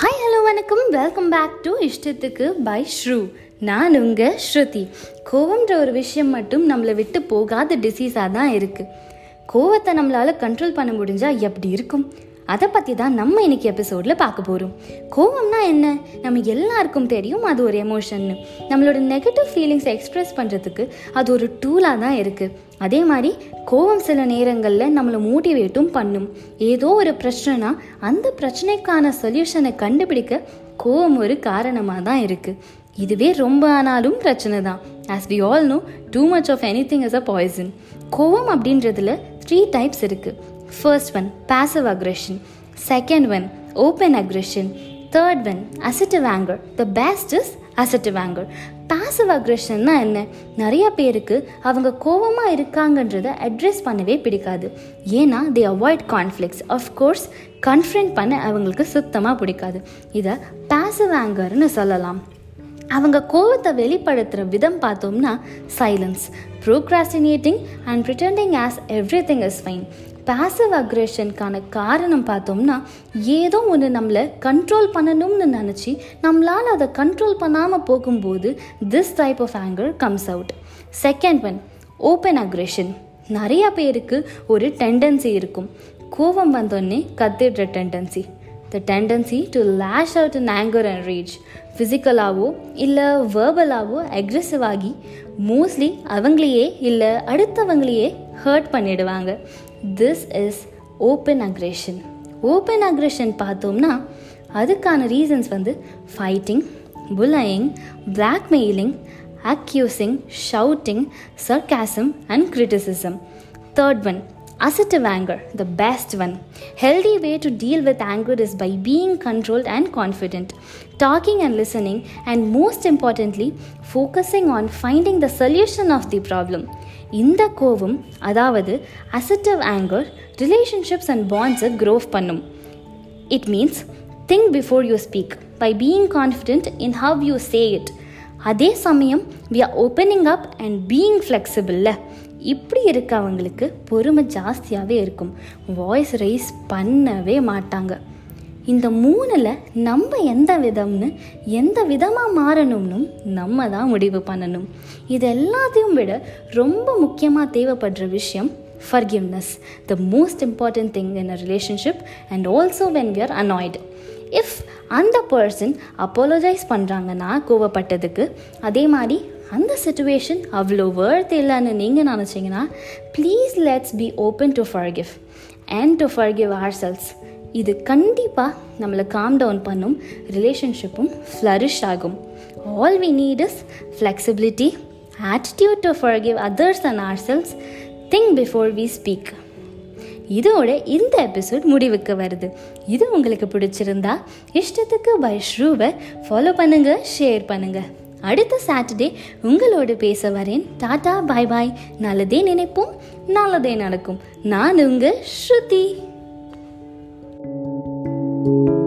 Hi hello வணக்கம். Welcome back to இஷ்டத்துக்கு by ஸ்ரூ நான் உங்கள் ஸ்ருதி. கோவம்ன்ற ஒரு விஷயம் மட்டும் நம்மளை விட்டு போகாத டிசீஸாக தான் இருக்குது கோவத்தை நம்மளால் கண்ட்ரோல் பண்ண முடிஞ்சால் எப்படி இருக்கும்? அதை பற்றி தான் நம்ம இன்னைக்கு எபிசோடில் பார்க்க போகிறோம் கோவம்னா என்ன? நம்ம எல்லாருக்கும் தெரியும் அது ஒரு எமோஷன்னு நம்மளோட நெகட்டிவ் ஃபீலிங்ஸை எக்ஸ்ப்ரெஸ் பண்ணுறதுக்கு அது ஒரு டூலாக தான் இருக்குது அதே மாதிரி கோவம் சில நேரங்களில் நம்மளை மோட்டிவேட்டும் பண்ணும். ஏதோ ஒரு பிரச்சனைனா அந்த பிரச்சனைக்கான சொல்யூஷனை கண்டுபிடிக்க கோவம் ஒரு காரணமாக தான் இருக்குது இதுவே ரொம்ப ஆனாலும் பிரச்சனை தான். As we all know too much of anything is a poison கோவம் அப்படின்றதுல த்ரீ டைப்ஸ் இருக்குது first one passive aggression. Second one open aggression. Third one assertive anger. The best is assertive anger passive அக்ரெஷன்னா என்ன? நிறைய பேருக்கு அவங்க கோவமாக இருக்காங்கன்றத address பண்ணவே பிடிக்காது. ஏன்னா they avoid conflicts of course confront பண்ண அவங்களுக்கு சுத்தமாக பிடிக்காது. இதை passive ஆங்கர்னு சொல்லலாம். அவங்க கோவத்தை வெளிப்படுத்துகிற விதம் பார்த்தோம்னா silence procrastinating and pretending as everything is fine passive அக்ரேஷனுக்கான காரணம் பார்த்தோம்னா ஏதோ ஒன்று நம்மளை கண்ட்ரோல் பண்ணணும்னு நினச்சி நம்மளால் அதை கண்ட்ரோல் பண்ணாமல் போகும்போது this type of anger comes out second one open aggression நிறைய பேருக்கு ஒரு டெண்டன்சி இருக்கும். கோபம் வந்தோடனே கத்திடுற tendency the tendency to lash out in anger and rage ஃபிசிக்கலாகவோ இல்லை வேர்பலாகவோ அக்ரெசிவ் ஆகி மோஸ்ட்லி அவங்களையே இல்லை அடுத்தவங்களையே ஹர்ட் பண்ணிடுவாங்க. This is open aggression open aggression பார்த்தோம்னா அதுக்கான ரீசன்ஸ் வந்து fighting bullying blackmailing accusing shouting sarcasm and criticism third one assertive anger the best one healthy way to deal with anger is by being controlled and confident talking and listening and most importantly focusing on finding the solution of the problem இந்த கோவம் அதாவது assertive anger relationships and பாண்ட்ஸை grow பண்ணும் it means think before you speak by being confident in how you say it அதே சமயம் we are opening up and being ஃப்ளெக்சிபிளில் இப்படி இருக்கவங்களுக்கு பொறுமை ஜாஸ்தியாகவே இருக்கும். வாய்ஸ் ரைஸ் பண்ணவே மாட்டாங்க. இந்த மூணில் நம்ம எந்த விதம்னு எந்த விதமாக மாறணும்னு நம்ம தான் முடிவு பண்ணணும். இது எல்லாத்தையும் விட ரொம்ப முக்கியமாக தேவைப்படுற விஷயம் forgiveness the most important thing in a relationship and also when we are annoyed if அந்த பர்சன் அப்போலஜைஸ் பண்ணுறாங்கன்னா கோவப்பட்டதுக்கு அதே மாதிரி அந்த சுச்சுவேஷன் அவ்வளோ வேர்த் இல்லைன்னு நீங்கள் நினச்சிங்கன்னா please let's be open to forgive and to forgive ourselves இது கண்டிப்பாக நம்மளை காம் டவுன் பண்ணும் ரிலேஷன்ஷிப்பும் ஃப்ளரிஷ் ஆகும். All we need is flexibility attitude to forgive others and ourselves think before we speak இதோட இந்த எபிசோட் முடிவுக்கு வருது. இது உங்களுக்கு பிடிச்சிருந்தா இஷ்டத்துக்கு பை ஷ்ரூவை ஃபாலோ பண்ணுங்கள் ஷேர் பண்ணுங்கள் அடுத்த சாட்டர்டே உங்களோடு பேச வரேன். டாடா பாய் பாய். நல்லதே நினைப்போம். நல்லதே நடக்கும். நான் உங்க ஸ்ருதி. thank you